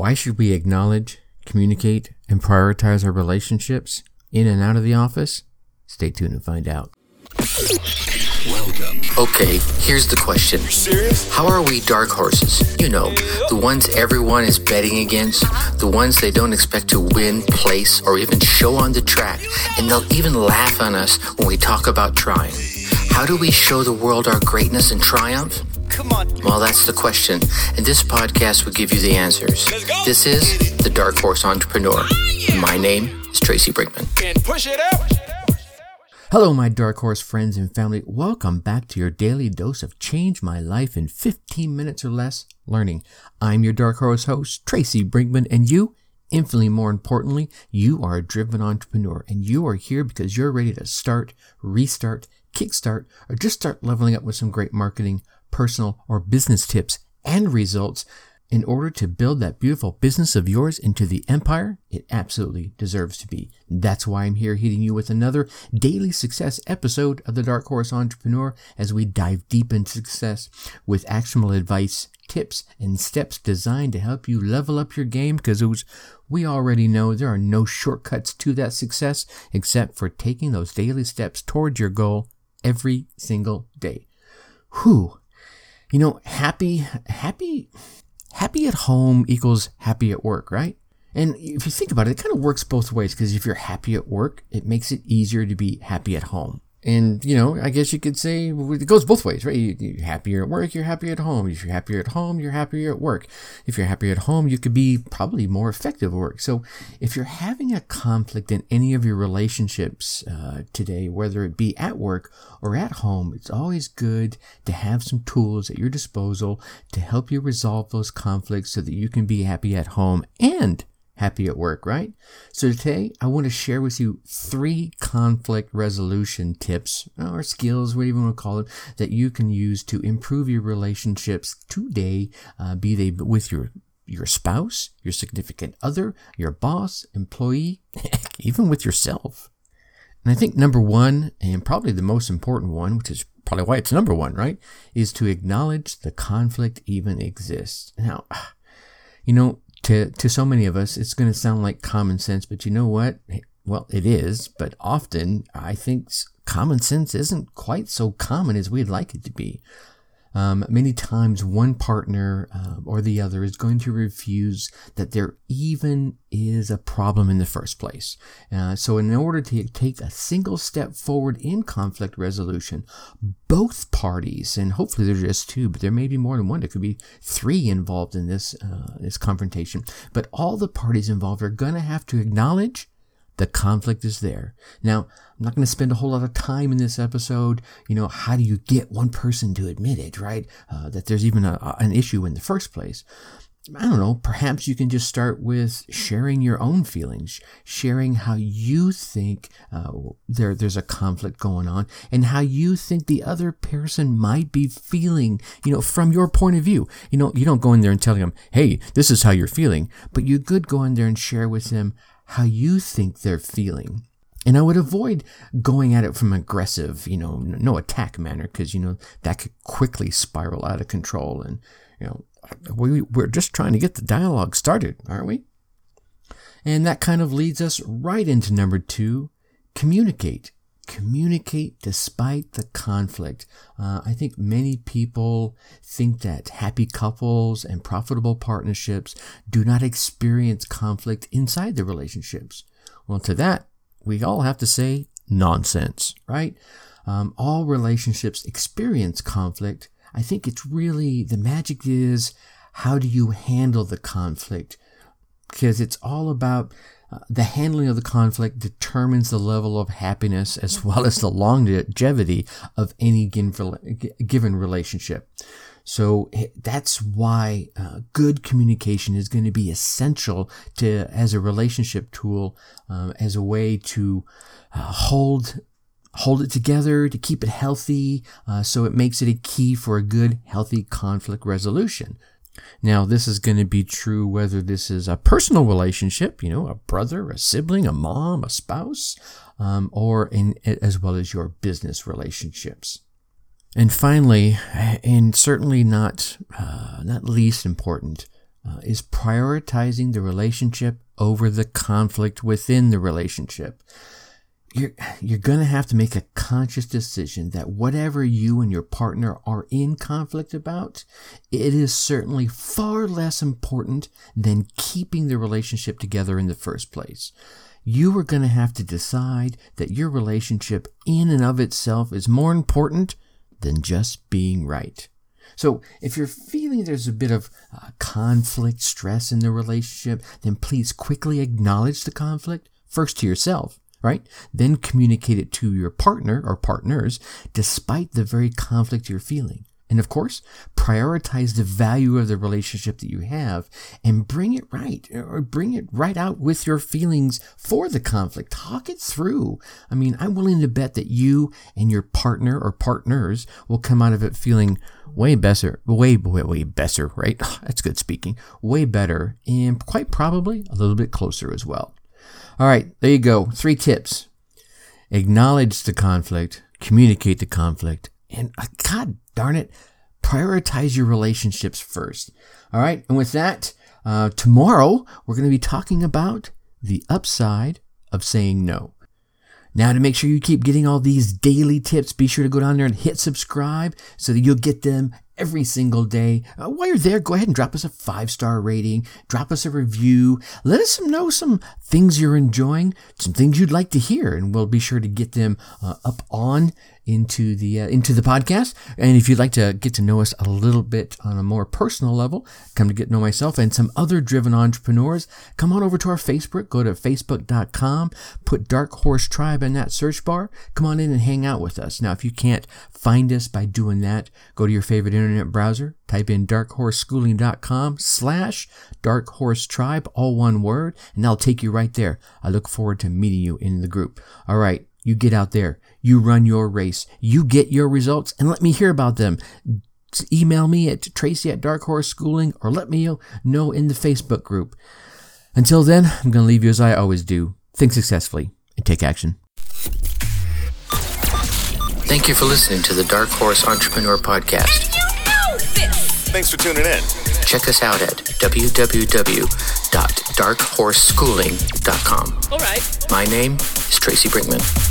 Why should we acknowledge, communicate, and prioritize our relationships in and out of the office? Stay tuned and find out. Welcome. Okay, here's the question. Serious? How are we dark horses? You know, the ones everyone is betting against, the ones they don't expect to win, place, or even show on the track, and they'll even laugh on us when we talk about trying. How do we show the world our greatness and triumph? Come on. Well, that's the question, and this podcast will give you the answers. This is The Dark Horse Entrepreneur. Ah, my name is Tracy Brinkman. And push it out. Hello, my Dark Horse friends and family. Welcome back to your daily dose of Change My Life in 15 minutes or less learning. I'm your Dark Horse host, Tracy Brinkman, and you, infinitely more importantly, you are a driven entrepreneur, and you are here because you're ready to start, restart, kickstart, or just start leveling up with some great marketing, personal, or business tips and results in order to build that beautiful business of yours into the empire it absolutely deserves to be. That's why I'm here hitting you with another daily success episode of the Dark Horse Entrepreneur as we dive deep into success with actionable advice, tips, and steps designed to help you level up your game because we already know there are no shortcuts to that success except for taking those daily steps towards your goal every single day. Whew. You know, happy, happy, happy at home equals happy at work, right? And if you think about it, it kind of works both ways because if you're happy at work, it makes it easier to be happy at home. And, you know, I guess you could say it goes both ways, right? You, you're happier at work, you're happier at home. If you're happier at home, you're happier at work. If you're happier at home, you could be probably more effective at work. So if you're having a conflict in any of your relationships uh, today, whether it be at work or at home, it's always good to have some tools at your disposal to help you resolve those conflicts so that you can be happy at home and happy at work, right? So today I want to share with you three conflict resolution tips or skills, whatever you want to call it, that you can use to improve your relationships today, uh, be they with your your spouse, your significant other, your boss, employee, even with yourself. And I think number one, and probably the most important one, which is probably why it's number one, right, is to acknowledge the conflict even exists. Now, you know, to to so many of us it's going to sound like common sense but you know what? Well it is but often i think common sense isn't quite so common as we'd like it to be um, many times one partner uh, or the other is going to refuse that there even is a problem in the first place. Uh, so in order to take a single step forward in conflict resolution, both parties, and hopefully there's just two, but there may be more than one, there could be three involved in this, uh, this confrontation, but all the parties involved are going to have to acknowledge the conflict is there. Now, I'm not going to spend a whole lot of time in this episode. You know, how do you get one person to admit it, right? Uh, that there's even a, an issue in the first place. I don't know, perhaps you can just start with sharing your own feelings, sharing how you think uh, there, there's a conflict going on and how you think the other person might be feeling, you know, from your point of view. You know, you don't go in there and tell them, hey, this is how you're feeling, but you could go in there and share with them how you think they're feeling. And I would avoid going at it from aggressive, you know, no attack manner, because, you know, that could quickly spiral out of control. And, you know, we, we're just trying to get the dialogue started, aren't we? And that kind of leads us right into number two communicate. Communicate despite the conflict. Uh, I think many people think that happy couples and profitable partnerships do not experience conflict inside their relationships. Well, to that, we all have to say nonsense, right? Um, all relationships experience conflict. I think it's really the magic is how do you handle the conflict? Because it's all about uh, the handling of the conflict determines the level of happiness as well as the longevity of any given relationship. So that's why uh, good communication is going to be essential to as a relationship tool, um, as a way to uh, hold hold it together, to keep it healthy. Uh, so it makes it a key for a good, healthy conflict resolution. Now, this is going to be true whether this is a personal relationship, you know, a brother, a sibling, a mom, a spouse, um, or in, as well as your business relationships. And finally, and certainly not uh, not least important, uh, is prioritizing the relationship over the conflict within the relationship. You're, you're going to have to make a conscious decision that whatever you and your partner are in conflict about, it is certainly far less important than keeping the relationship together in the first place. You are going to have to decide that your relationship in and of itself is more important than just being right. So if you're feeling there's a bit of uh, conflict, stress in the relationship, then please quickly acknowledge the conflict, first to yourself, right? Then communicate it to your partner or partners despite the very conflict you're feeling. And of course, prioritize the value of the relationship that you have and bring it right or bring it right out with your feelings for the conflict. Talk it through. I mean, I'm willing to bet that you and your partner or partners will come out of it feeling way better, way, way, way better, right? That's good speaking. Way better and quite probably a little bit closer as well. All right, there you go. Three tips. Acknowledge the conflict, communicate the conflict, and uh, God darn it, prioritize your relationships first. All right. And with that, uh, tomorrow we're going to be talking about the upside of saying no. Now, to make sure you keep getting all these daily tips, be sure to go down there and hit subscribe so that you'll get them every single day. Uh, while you're there, go ahead and drop us a five star rating, drop us a review, let us know some things you're enjoying, some things you'd like to hear, and we'll be sure to get them uh, up on into the uh, into the podcast. And if you'd like to get to know us a little bit on a more personal level, come to get to know myself and some other driven entrepreneurs, come on over to our Facebook. Go to facebook.com, put Dark Horse Tribe in that search bar. Come on in and hang out with us. Now, if you can't find us by doing that, go to your favorite internet browser, type in darkhorseschooling.com slash dark horse tribe, all one word, and that'll take you right there. I look forward to meeting you in the group. All right. You get out there, you run your race, you get your results, and let me hear about them. Email me at tracy at dark horse schooling or let me know in the Facebook group. Until then, I'm going to leave you as I always do. Think successfully and take action. Thank you for listening to the Dark Horse Entrepreneur Podcast. Thanks for tuning in. Check us out at www.darkhorseschooling.com. All right. My name is Tracy Brinkman.